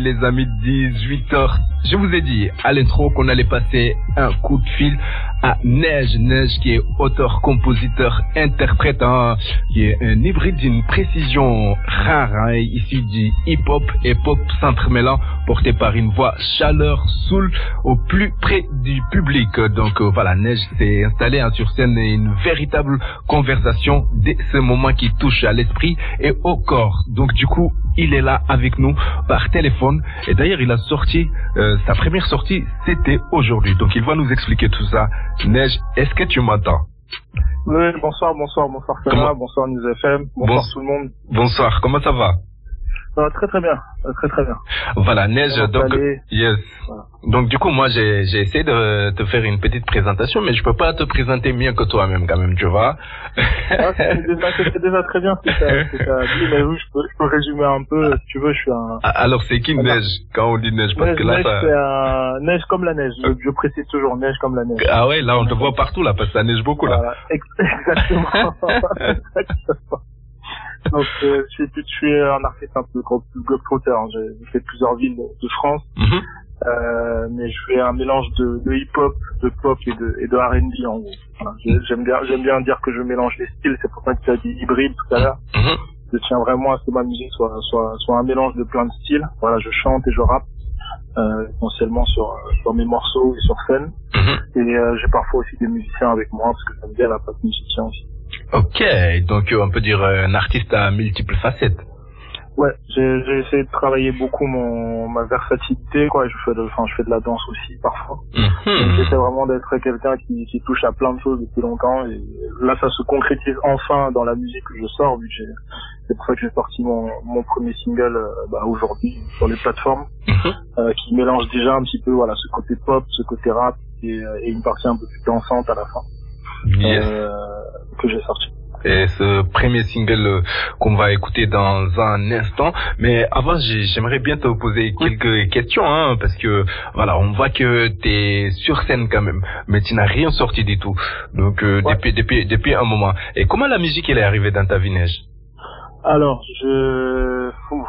les amis, 18h. Je vous ai dit à l'intro qu'on allait passer un coup de fil à Neige. Neige qui est auteur, compositeur, interprète, hein, qui est un hybride d'une précision rare, hein, issu du hip-hop et pop s'entremêlant, porté par une voix chaleur, soul, au plus près du public. Donc euh, voilà, Neige s'est installé hein, sur scène et une véritable conversation dès ce moment qui touche à l'esprit et au corps. Donc du coup, il est là avec nous par téléphone. Et d'ailleurs, il a sorti, euh, sa première sortie, c'était aujourd'hui. Donc il va nous expliquer tout ça. Neige, est-ce que tu m'entends? Oui, bonsoir, bonsoir, bonsoir Sarah, bonsoir News FM, bonsoir tout le monde. Bonsoir, comment ça va? Très très bien, très très bien. Voilà, Neige, donc, yes. Donc du coup, moi, j'ai, j'ai essayé de te faire une petite présentation, mais je peux pas te présenter mieux que toi-même quand même, tu vois. Ah, c'est déjà, déjà, très bien ce que tu as dit, mais oui, je peux, je peux résumer un peu, si tu veux, je suis un... Ah, alors, c'est qui Neige, quand on dit Neige? Parce neige, que là, neige, ça... c'est un... Neige comme la neige, je, je, précise toujours, Neige comme la neige. Ah ouais, là, on te voit partout, là, parce que ça neige beaucoup, là. Voilà. Exactement. Exactement. Donc, euh, je, suis, je suis un artiste un peu globetrotter. Hein. J'ai fait plusieurs villes de France. Mm -hmm. euh, mais je fais un mélange de, de hip-hop, de pop et de, et de R&B en gros. J'aime bien, j'aime bien dire que je mélange les styles. C'est pour ça que tu as dit hybride tout à l'heure. Mm -hmm. Je tiens vraiment à ce que ma musique soit, soit, soit un mélange de plein de styles. Voilà, je chante et je rappe. Euh, essentiellement sur, sur mes morceaux et sur scène. Mm -hmm. Et euh, j'ai parfois aussi des musiciens avec moi parce que j'aime bien la patte musicien aussi. Ok, donc on peut dire un artiste à multiples facettes. Ouais, j'ai essayé de travailler beaucoup mon ma versatilité quoi. Je fais de, enfin je fais de la danse aussi parfois. -hmm. J'essaie vraiment d'être quelqu'un qui, qui touche à plein de choses depuis longtemps et là ça se concrétise enfin dans la musique que je sors vu que j'ai c'est pour ça que j'ai sorti mon mon premier single euh, bah, aujourd'hui sur les plateformes -hmm. euh, qui mélange déjà un petit peu voilà ce côté pop, ce côté rap et, et une partie un peu plus dansante à la fin yes. euh, que j'ai sorti. Et ce premier single qu'on va écouter dans un instant. Mais avant, j'aimerais bien te poser quelques questions, hein, parce que voilà, on voit que tu es sur scène quand même, mais tu n'as rien sorti du tout. Donc euh, ouais. depuis depuis depuis un moment. Et comment la musique elle est arrivée dans ta vie, Neige? Alors, je Ouf,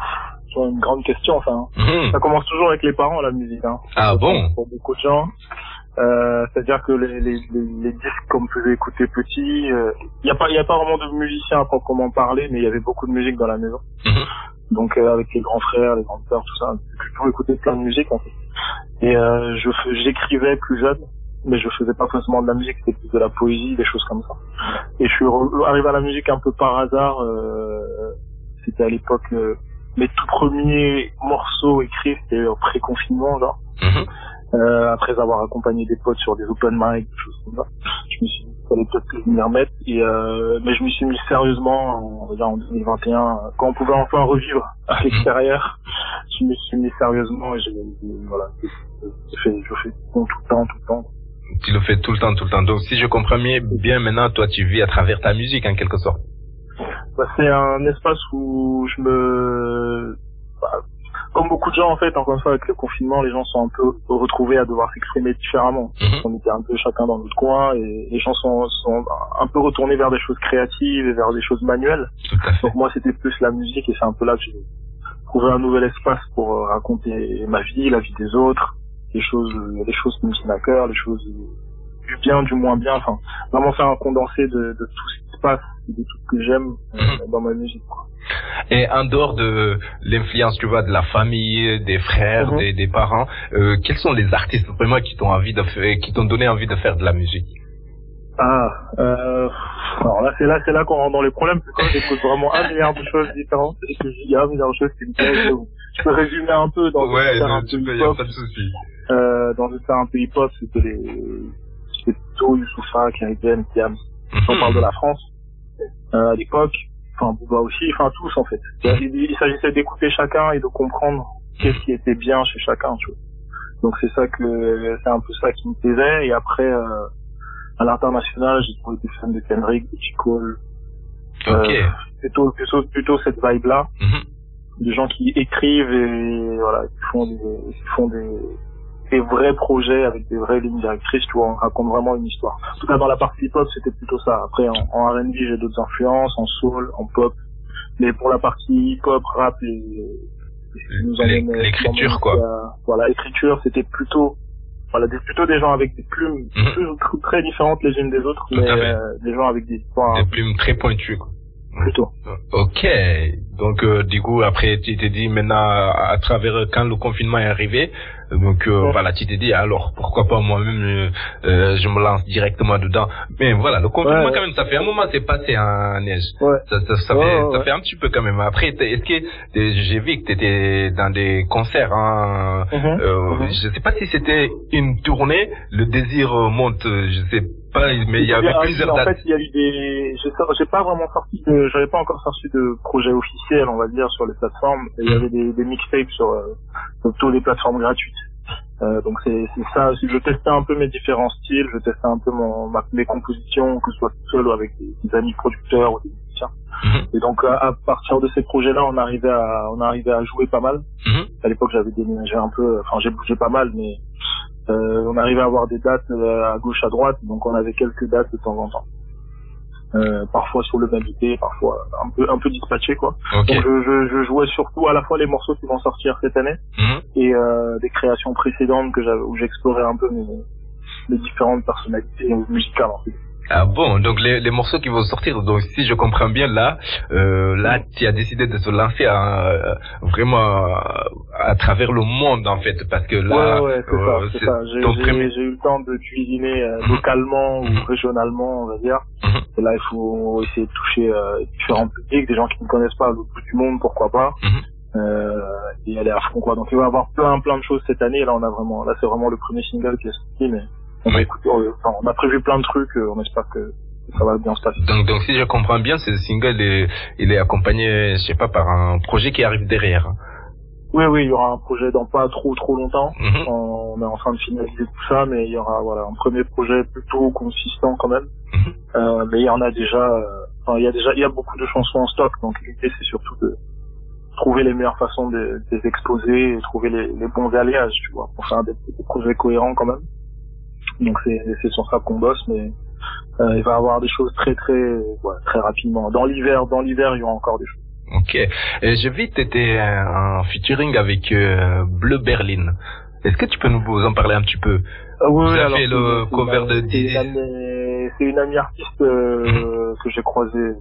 c'est une grande question, enfin. Mmh. Ça commence toujours avec les parents la musique. Hein. Ah bon? Pour beaucoup de gens. Euh, c'est-à-dire que les, les, les, disques qu'on faisait écouter petit, il euh, n'y a pas, il y a pas vraiment de musiciens à proprement parler, mais il y avait beaucoup de musique dans la maison. Mmh. Donc euh, avec les grands frères, les grandes sœurs, tout ça, j'ai toujours écouté plein de musique en fait. Et euh, je j'écrivais plus jeune, mais je faisais pas forcément de la musique, c'était plus de la poésie, des choses comme ça. Et je suis arrivé à la musique un peu par hasard. Euh, c'était à l'époque euh, mes tout premiers morceaux écrits, c'était au pré-confinement genre. Mmh. Euh, après avoir accompagné des potes sur des open mic, des choses comme ça, je me suis dit qu'il fallait peut-être que je m'y remette. Et euh, mais je me suis mis sérieusement en, en 2021, quand on pouvait enfin revivre à l'extérieur. Je me suis mis sérieusement et j'ai voilà, je fais, je fais tout le temps, tout le temps. Tu le fais tout le temps, tout le temps. Donc si je comprends bien maintenant, toi tu vis à travers ta musique en quelque sorte. Bah, c'est un espace où je me bah, comme beaucoup de gens en fait, encore une fois avec le confinement, les gens sont un peu retrouvés à devoir s'exprimer différemment. Mm -hmm. On était un peu chacun dans notre coin et les gens sont, sont un peu retournés vers des choses créatives et vers des choses manuelles. Donc moi c'était plus la musique et c'est un peu là que j'ai trouvé un nouvel espace pour raconter ma vie, la vie des autres, les choses, les choses qui me tiennent à cœur, les choses du bien, du moins bien. Enfin, vraiment faire un condensé de, de tout ce passe, de tout ce que j'aime -hmm. euh, dans ma musique. Quoi. Et en dehors de l'influence, tu vois, de la famille, des frères, Mhm. des, des, parents, euh, quels sont les artistes vraiment qui t'ont envie de faire, qui t'ont donné envie de faire de la musique? Ah, euh, alors là c'est là c'est là qu'on rentre dans les problèmes, c'est quand j'écoute vraiment un milliard de choses différentes et que il y a un milliard de choses qui me plaisent. Je peux résumer un peu dans ouais, un non, peu y a pas de souci. Euh, dans le un peu hip-hop, c'était les, c'était plutôt Diams. Mm -hmm. On parle de la France. Euh, à l'époque, enfin Booba aussi, enfin tous en fait. Il, il s'agissait d'écouter chacun et de comprendre qu'est-ce qui était bien chez chacun, tu vois. Donc c'est ça que c'est un peu ça qui me plaisait. Et après, euh, à l'international, j'ai trouvé des fans de Kendrick, de J. Cole. Ok. Euh, plutôt, plutôt, plutôt cette vibe-là. Mm -hmm. Des gens qui écrivent et voilà, qui font des, qui font des, des vrais projets avec des vraies lignes directrices, tu vois, on raconte vraiment une histoire. En tout cas, dans la partie hip-hop, c'était plutôt ça. Après, en, en R&B, j'ai d'autres influences, en soul, en pop. Mais pour la partie hip-hop, rap et, l'écriture quoi. voilà, écriture, c'était plutôt voilà, des, plutôt des gens avec des plumes mhm. très différentes les unes des autres, mais euh, des gens avec des Des plumes très pointues, quoi. Plutôt. Ok. Donc, euh, du coup, après, tu t'es dit, maintenant, à travers, quand le confinement est arrivé, donc euh, voilà, tu t'es dit alors pourquoi pas moi-même euh, euh, je me lance directement dedans. Mais voilà, le confinement quand même, ça fait un moment c'est passé en neige. Ça, ça, ça fait ça fait un petit peu quand même. Après, est-ce que j'ai vu que tu étais dans des concerts hein, mm-hmm. je sais pas si c'était une tournée, le désir monte, je sais mais il y avait plusieurs dates. En fait, il y a eu des j'ai pas vraiment sorti de j'avais pas encore sorti de projet officiel, on va dire sur les plateformes, il y mm. avait des, des mixtapes sur, sur toutes les plateformes gratuites. Euh, donc c'est ça, je testais un peu mes différents styles, je testais un peu mon, mes compositions, que ce soit seul ou avec des, amis producteurs ou des musiciens. Mhm. Et donc à, partir de ces projets-là, on arrivait à on arrivait à jouer pas mal. Mhm. À l'époque, j'avais déménagé un peu, enfin j'ai bougé pas mal, mais euh, on arrivait à avoir des dates euh, à gauche à droite, donc on avait quelques dates de temps en temps. Euh, parfois sur le même parfois un peu un peu dispatché quoi. Donc je, je, je, jouais surtout à la fois les morceaux qui vont sortir cette année mhm. et euh, des créations précédentes que j'avais où j'explorais un peu mes, mes différentes personnalités musicales en fait. Ah bon, donc les, les, morceaux qui vont sortir, donc si je comprends bien là, euh, là tu as décidé de se lancer à, euh, vraiment à, travers le monde en fait, parce que là, ouais, ouais, c'est ça, euh, J'ai eu le temps de cuisiner euh, mhm. localement ou mhm. régionalement, on va dire. Mhm. Et là, il faut essayer de toucher différents publics, des gens qui ne connaissent pas le bout du monde, pourquoi pas. Euh, et aller à fond quoi donc il va y avoir plein plein de choses cette année là on a vraiment là c'est vraiment le premier single qui est sorti mais on, on a prévu plein de trucs, euh, on espère que ça va bien se passer. Donc, donc si je comprends bien, ce single, est, il est accompagné, je sais pas, par un projet qui arrive derrière. Oui, oui, il y aura un projet dans pas trop trop longtemps. Mhm. On est en train de finaliser tout ça, mais il y aura voilà un premier projet plutôt consistant quand même. Mhm. euh, mais il y en a déjà, euh, enfin il y a déjà, il y a beaucoup de chansons en stock, donc l'idée c'est surtout de trouver les meilleures façons de, de les exposer et trouver les, les bons alliages, tu vois, pour faire des, des projets cohérents quand même. Donc c'est sur ça qu'on bosse, mais euh, il va y avoir des choses très très très rapidement. Dans l'hiver, dans l'hiver, il y aura encore des choses. Ok. J'ai vu que tu étais en featuring avec euh, Bleu Berlin. Est-ce que tu peux nous en parler un petit peu? Ah oui, Vous avez le cover de. C'est une amie artiste euh, mhm. que j'ai croisée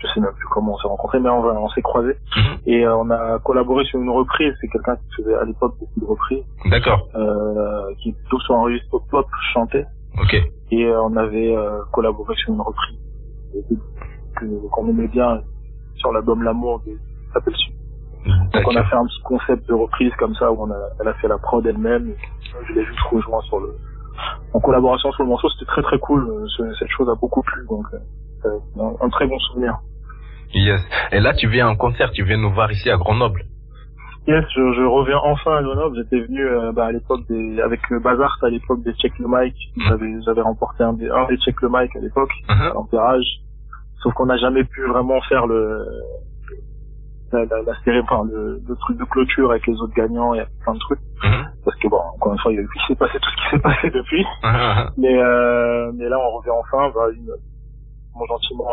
je sais même plus comment on s'est rencontrés, mais on, on s'est croisés mhm. et euh, on a collaboré sur une reprise. C'est quelqu'un qui faisait à l'époque beaucoup de reprises. D'accord. Euh, qui plutôt sur un registre pop chantait. Ok. Et euh, on avait euh, collaboré sur une reprise qu'on aimait bien sur l'album L'amour de s'appelle Donc on a fait un petit concept de reprise comme ça où on a, elle a fait la prod elle-même. Je l'ai juste rejoint sur le en collaboration sur le morceau. C'était très très cool. Cette chose a beaucoup plu donc un, un très bon souvenir. Yes. Et là, tu viens en concert, tu viens nous voir ici à Grenoble. Yes, je, je reviens enfin à Grenoble. J'étais venu euh, bah, à l'époque des, avec le Bazar, à l'époque des Check le Mic. Mm. J'avais, j'avais remporté un des, un des Check le Mic à l'époque, uh à Sauf qu'on n'a jamais pu vraiment faire le la, la, la série, enfin, le, le, truc de clôture avec les autres gagnants et plein de trucs. Mm-hmm. Parce que bon, encore une fois, il, s'est passé tout ce qui s'est passé depuis. Uh-huh. mais euh, mais là, on revient enfin. Bah, une, m'ont gentiment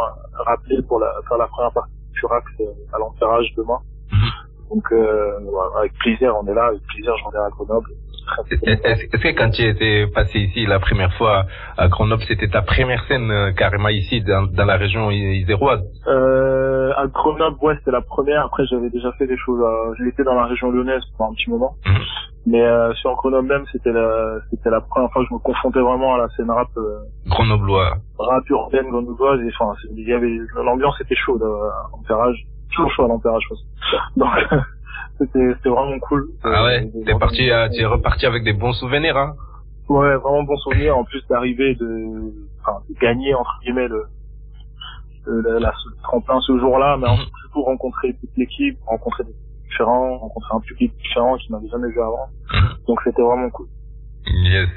rappelé pour la, faire la première partie du Furax euh, à l'enterrage demain. Mhm. Donc euh, voilà, avec plaisir, on est là, avec plaisir, je reviens à Grenoble. Est-ce que quand tu étais passé ici la première fois à Grenoble, c'était ta première scène euh, carrément ici dans, dans la région iséroise? Euh, À Grenoble, ouais, c'était la première. Après, j'avais déjà fait des choses. J'ai été dans la région lyonnaise pendant un petit moment. Mhm. Mais euh, sur Grenoble même, c'était la, c'était la première fois que je me confrontais vraiment à la scène rap. Euh, Grenoblois. Rap urbaine grenobloise. Enfin, il y avait, l'ambiance était chaude euh, à l'empérage. Toujours chaud à l'empérage, Donc, c'était, vraiment cool. Ah ouais. T'es parti, euh, t'es reparti avec des bons souvenirs, hein. Ouais, vraiment bons souvenirs. En plus d'arriver de, enfin, de gagner entre guillemets le, la, la, tremplin ce jour-là, mais mm surtout rencontrer toute l'équipe, rencontrer des différents, rencontrer un public différent qui n'avait jamais vu avant. Donc c'était vraiment cool. Yes,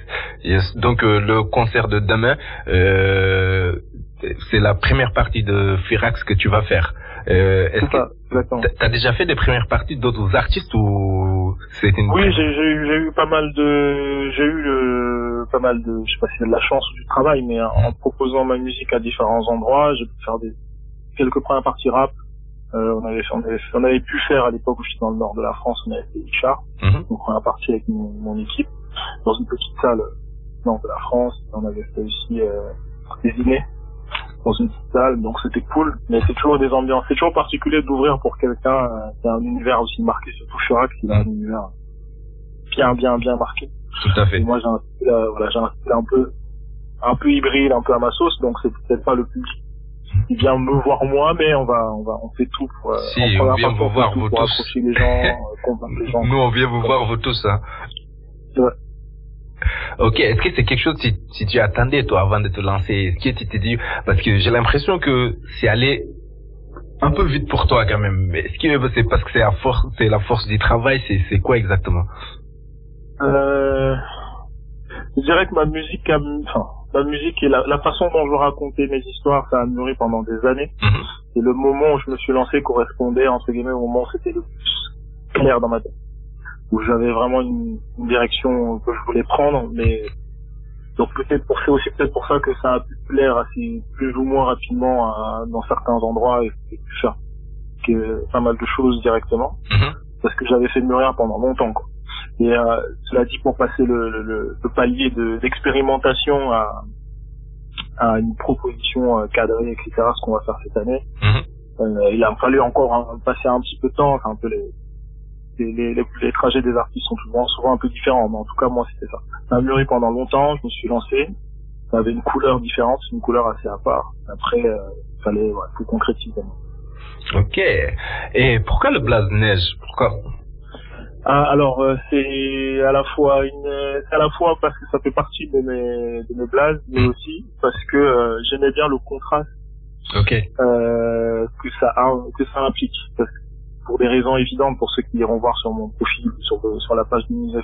yes. Donc euh, le concert de demain, euh, c'est la première partie de Firax que tu vas faire. Euh, est-ce que t'as déjà fait des premières parties d'autres artistes ou c'est une Oui, j'ai eu, j'ai eu pas mal de, j'ai eu le, pas mal de, je sais pas si c'est de la chance ou du travail, mais en proposant ma musique à différents endroits, j'ai pu faire des quelques premières parties rap, Euh, on, avait, on, avait, on avait pu faire à l'époque où j'étais dans le nord de la France, on avait fait Richard. Mhm. Donc on a parti avec mon, mon, équipe dans une petite salle nord de la France. On avait fait aussi euh, des dîners dans une petite salle, donc c'était cool. Mais c'est toujours des ambiances, c'est toujours particulier d'ouvrir pour quelqu'un euh, qui a un univers aussi marqué, surtout Chirac, qui a un univers bien, bien, bien marqué. Tout à fait. Et moi j'ai un style, euh, voilà, j'ai un style un peu, un peu hybride, un peu à ma sauce, donc c'est peut-être pas le public qui vient me voir moi, mais on va, on va, on fait tout pour. Euh, si, on vient vous voir vous tous. Approcher les gens, euh, convaincre les gens. Nous, on vient vous voir vous tous, hein. Ouais. Ok, est-ce que c'est quelque chose si, si tu attendais toi avant de te lancer Est-ce que tu t'es dit parce que j'ai l'impression que c'est allé un peu vite pour toi quand même. Est-ce que c'est parce que c'est la force, c'est la force du travail, c'est c'est quoi exactement? Euh, Je dirais que ma musique, a, enfin, ma musique et la, la, façon dont je racontais mes histoires, ça a mûri pendant des années. Mhm. Et le moment où je me suis lancé correspondait entre guillemets au moment où c'était le plus clair dans ma tête où j'avais vraiment une, une, direction que je voulais prendre, mais donc peut-être pour c'est aussi peut-être pour ça que ça a pu plaire assez plus ou moins rapidement à, dans certains endroits et pu faire que pas mal de choses directement mhm. parce que j'avais fait mûrir pendant longtemps quoi. Et euh, cela dit pour passer le, le, le palier de d'expérimentation à à une proposition euh, cadrée etc ce qu'on va faire cette année mhm. euh, il a fallu encore passer un petit peu de temps enfin un peu les les, les, les, trajets des artistes sont souvent, souvent un peu différents, mais en tout cas moi c'était ça. Ça a mûri pendant longtemps, je me suis lancé, ça avait une couleur différente, une couleur assez à part. Après, euh, il fallait ouais, tout concrétiser. Ok. Et pourquoi le blaze neige? Pourquoi? Ah, alors euh, c'est à la fois une à la fois parce que ça fait partie de mes de mes blazes mais hmm. aussi parce que euh, j'aimais bien le contraste okay. euh, que ça que ça implique parce que pour des raisons évidentes pour ceux qui iront voir sur mon profil, sur, sur la page du musée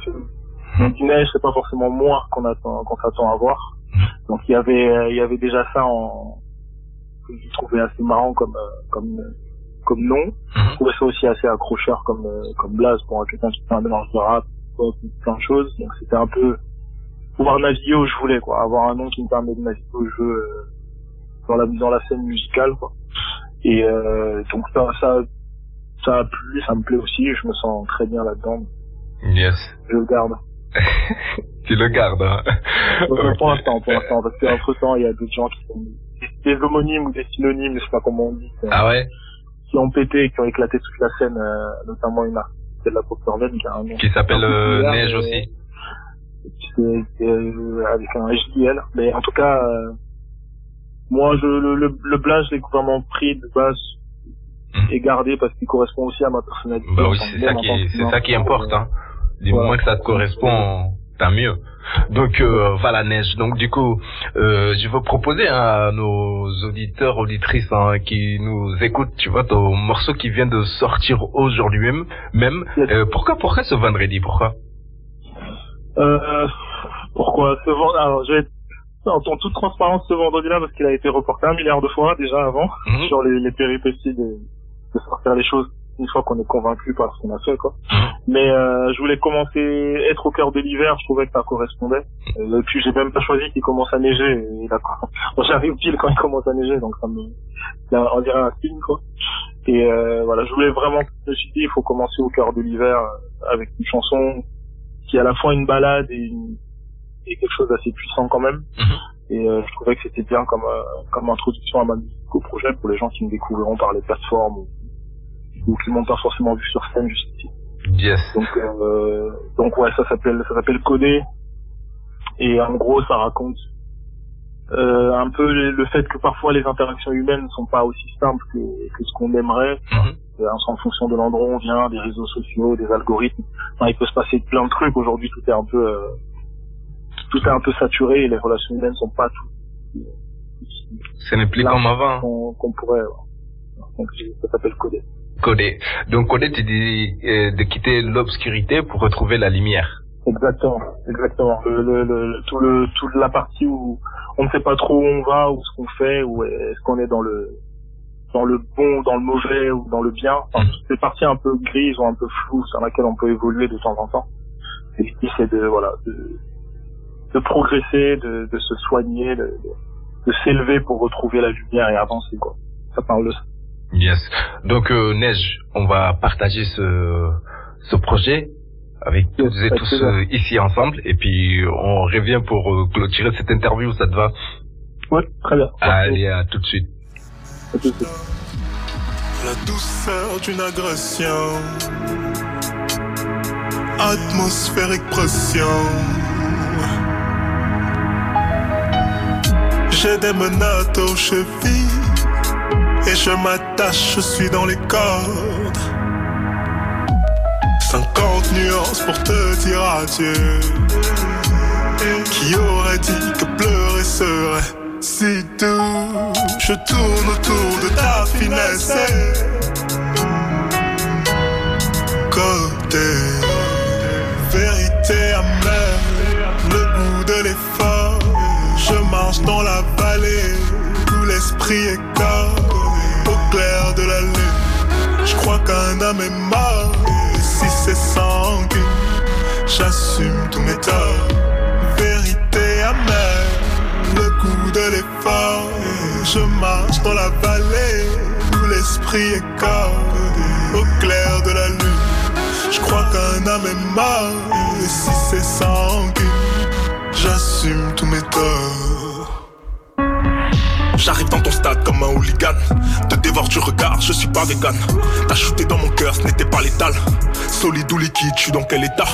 du neige, c'est pas forcément moi qu'on attend, s'attend à voir. Donc il y avait, euh, il y avait déjà ça en, que je trouvais assez marrant comme, euh, comme, comme nom. Je trouvais ça aussi assez accrocheur comme, euh, comme blase pour quelqu'un qui fait un mélange de rap, plein de choses. Donc c'était un peu pouvoir naviguer où je voulais, quoi. Avoir un nom qui me permet de naviguer où je veux dans la, dans la scène musicale, quoi. Et donc ça, ça ça a plu, ça me plaît aussi, je me sens très bien là-dedans. Yes. Je le garde. tu le gardes, hein. Pour l'instant, pour l'instant, parce qu'entre temps, il y a d'autres gens qui sont des homonymes ou des synonymes, je sais pas comment on dit. Ah ouais? Qui ont pété qui ont éclaté toute la scène, euh, notamment une artiste de la pop qui a un Qui s'appelle euh, Neige aussi. C'est euh, avec un HDL. Mais en tout cas, euh, moi, je, le, le, le je l'ai vraiment pris de base. Et garder parce qu'il correspond aussi à ma personnalité. Bah oui, c'est ça qui, c'est ça qui importe, hein. Du moment que ça te correspond, tant mieux. Donc euh, voilà neige. Donc du coup, euh, je veux proposer à nos auditeurs auditrices hein, qui nous écoutent, tu vois, ton morceau qui vient de sortir aujourd'hui même. Même. Euh, pourquoi pourquoi ce vendredi Pourquoi? Euh, Pourquoi ce vendredi Alors je vais en, toute transparence ce vendredi-là parce qu'il a été reporté un milliard de fois déjà avant mhm. sur les, les péripéties de, de sortir les choses une fois qu'on est convaincu par ce qu'on a fait quoi. Mais euh, je voulais commencer être au cœur de l'hiver, je trouvais que ça correspondait. Euh, et puis j'ai même pas choisi qu'il commence à neiger. Et j'arrive pile quand il commence à neiger, donc ça me, on dirait un signe quoi. Et euh, voilà, je voulais vraiment, je me suis dit, il faut commencer au cœur de l'hiver euh, avec une chanson qui est à la fois une balade et, une, et quelque chose d'assez puissant quand même. Mhm. Et euh, je trouvais que c'était bien comme euh, comme introduction à ma musique au projet pour les gens qui me découvriront par les plateformes ou, qui m'ont pas forcément vu sur scène jusqu'ici. Yes. Donc euh, donc ouais, ça s'appelle ça s'appelle Codé et en gros ça raconte euh, un peu le fait que parfois les interactions humaines ne sont pas aussi simples que, que ce qu'on aimerait. Mm en fonction de l'endroit où on vient, des réseaux sociaux, des algorithmes. Enfin, il peut se passer plein de trucs. Aujourd'hui, tout est un peu euh, tout est un peu saturé et les relations humaines sont pas tout. Ce n'est plus comme avant. Qu'on pourrait. Donc ça s'appelle coder. Donc coder, tu dis euh, de quitter l'obscurité pour retrouver la lumière. Exactement, exactement. Le, le, le, tout le toute la partie où on ne sait pas trop où on va ou ce qu'on fait ou est-ce qu'on est dans le dans le bon, dans le mauvais ou dans le bien. Enfin, mm. ces parties un peu grises ou un peu floues sur laquelle on peut évoluer de temps en temps. Et l'idée c'est de voilà de de progresser, de, de se soigner, de, de, s'élever pour retrouver la lumière et avancer quoi. Ça parle de ça. Yes. Donc euh, Neige, on va partager ce ce projet avec tous et tous euh, ici ensemble et puis on revient pour euh, clôturer cette interview, ça te va? Ouais, très bien. Allez, à tout de suite. À tout de suite. La douceur d'une agression, atmosphérique pression. J'ai des menottes aux chevilles et je m'attache, je suis dans les cordes. 50 nuances pour te dire adieu. Qui aurait dit que pleurer serait si doux? Je tourne autour de ta finesse. Côté vérité amère, le goût de l'effort. Je marche dans la vallée où l'esprit est corps clair de la lune. Je crois qu'un homme est mort. Et si c'est sanguine, j'assume tous mes torts. Vérité amère, le coup de l'effort. Je marche dans la vallée où l'esprit est corps. Au clair de la lune, je crois qu'un homme est mort. Et si c'est sanguine, j'assume tous mes torts. J'arrive dans ton stade comme un hooligan. Te dévore du regard, je suis pas vegan. T'as shooté dans mon cœur, ce n'était pas létal. Solide ou liquide, tu dans quel état?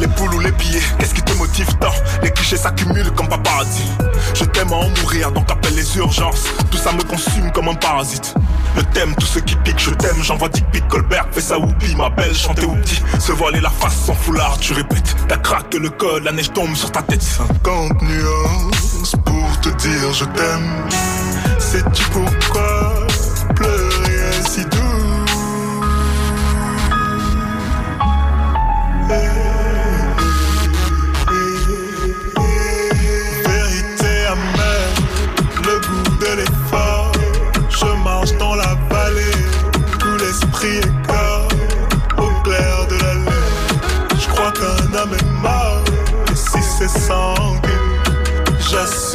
Les poules ou les billets, qu'est-ce qui te motive tant? Les clichés s'accumulent comme paparazzi. Je t'aime à en mourir, donc appelle les urgences. Tout ça me consume comme un parasite. Le thème, tout ce qui pique, je t'aime, j'envoie dick pic Colbert, fais ça oublie, ma belle, chanter ou petit. Se voiler la face sans foulard, tu répètes. T'as craqué le col, la neige tombe sur ta tête. 50 nuances dire je t'aime. Sais-tu pourquoi pleurer si doux? Vérité amère, le goût de l'effort. Je marche dans la vallée, tout l'esprit est corps. Au clair de la lune, je crois qu'un homme est mort. Et si c'est sanguine, j'assume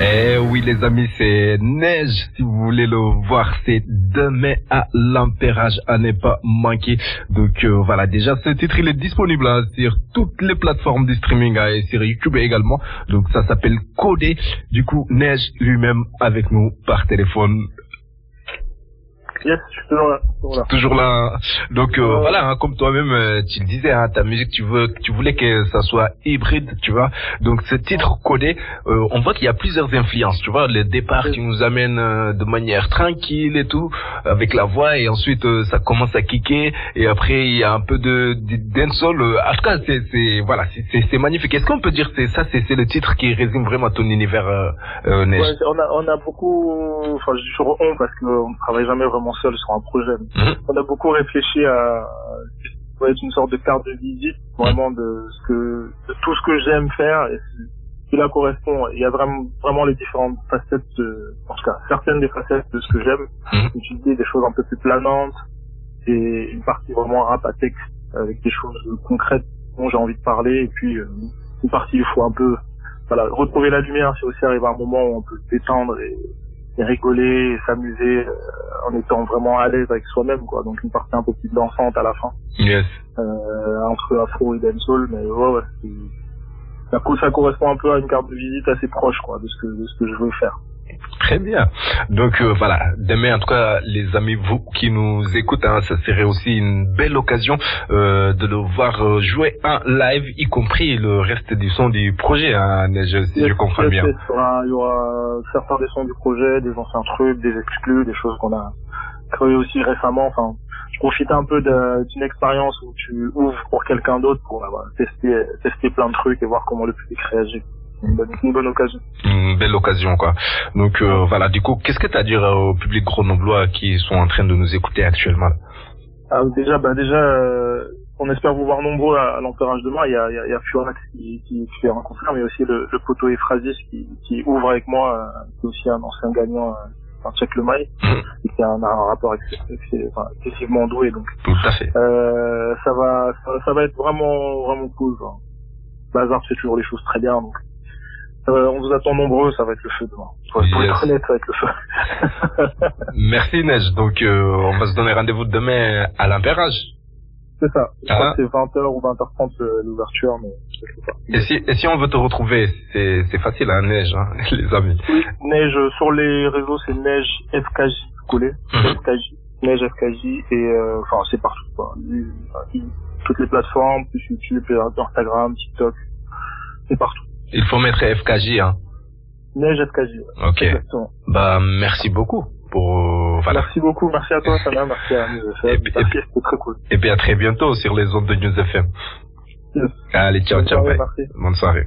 Eh oui les amis, c'est Neige. Si vous voulez le voir, c'est demain à l'Empérage à ne pas manquer. Donc euh, voilà, déjà ce titre il est disponible hein, sur toutes les plateformes de streaming hein, et sur YouTube également. Donc ça s'appelle Codé. Du coup, Neige lui-même avec nous par téléphone. Yes, je suis toujours là. Toujours là. Toujours là. Donc euh, voilà, hein, comme toi-même euh, tu le disais, hein, ta musique, tu veux, tu voulais que ça soit hybride, tu vois. Donc ce titre codé, euh, on voit qu'il y a plusieurs influences, tu vois. Le départ qui nous amène euh, de manière tranquille et tout, avec la voix, et ensuite euh, ça commence à kicker, et après il y a un peu de de- dancehall. euh, en tout cas, c'est c'est voilà, c'est- c'est c'est magnifique. Est-ce qu'on peut dire que c'est ça, c'est c'est le titre qui résume vraiment ton univers, Neige? Ouais, on a, on a beaucoup, enfin, je toujours on parce qu'on travaille jamais vraiment seul sur un projet. Mhm. On a beaucoup réfléchi à, ça être une sorte de carte de visite, vraiment de ce que, de tout ce que j'aime faire et ce qui là correspond. Il y a vraiment, vraiment les différentes facettes de, en tout cas, certaines des facettes de ce que j'aime. Mhm. Utiliser des choses un peu plus planantes et une partie vraiment rap à texte avec des choses concrètes dont j'ai envie de parler et puis euh, une partie il faut un peu voilà, retrouver la lumière, c'est aussi arriver à un moment où on peut se détendre et, et rigoler et s'amuser euh, en étant vraiment à l'aise avec soi-même, quoi. Donc une partie un peu plus dansante à la fin, Yes. euh, entre afro et dancehall, mais ouais, ouais, ça, ça correspond un peu à une carte de visite assez proche, quoi, de ce que, de ce que je veux faire. Très bien. Donc euh, voilà, demain en tout cas les amis vous qui nous écoutent, hein, ça serait aussi une belle occasion euh, de le voir euh, jouer en live, y compris le reste du son du projet, hein, Neige, si je comprends Yes, bien. yes, Il y aura, il y aura certains des sons du projet, des anciens trucs, des exclus, des choses qu'on a créées aussi récemment. Enfin, je profite un peu d'une expérience où tu ouvres pour quelqu'un d'autre pour tester tester plein de trucs et voir comment le public réagit une bonne, une bonne occasion. Une belle occasion, quoi. Donc euh, voilà, du coup, qu'est-ce que tu as à dire au public grenoblois qui sont en train de nous écouter actuellement ah, Déjà, bah déjà, euh, on espère vous voir nombreux à, à l'Empérage demain. Il y a, il y a, il y a Furax qui, qui, qui fait un concert, mais aussi le, le poteau Ephrasis qui, qui ouvre avec moi, euh, qui est aussi un ancien gagnant. Euh, un check le mail, mmh. qui a un, un rapport enfin, excessivement doué donc. Tout à fait. Euh, ça va, ça, ça, va être vraiment, vraiment cool. Genre. Bazar fait toujours les choses très bien, donc euh, on vous attend nombreux, ça va être le feu demain. Pour, yes. être honnête, ça va être le feu. Merci Neige. Donc euh, on va se donner rendez-vous demain à l'impérage. C'est ça. Je ah. crois que c'est 20h ou 20h30 euh, l'ouverture, mais je sais pas. Et si, et si on veut te retrouver, c'est, c'est facile, hein, Neige, hein, les amis. Oui, Neige, sur les réseaux, c'est Neige FKJ, collé. Mm -hmm. FKJ. Neige FKJ, et euh, enfin, c'est partout, quoi. Toutes les plateformes, plus YouTube, Instagram, TikTok, c'est partout. Il faut mettre FKJ, hein. Neige FKJ. Ok. Exactement. Bah, merci beaucoup pour, voilà. Merci beaucoup. Merci à toi, Sana. Merci à News FM. Merci, c'était très cool. Et puis à très bientôt sur les ondes de News FM. Yes. Allez, ciao, Bonne ciao. Soirée, Bonne soirée.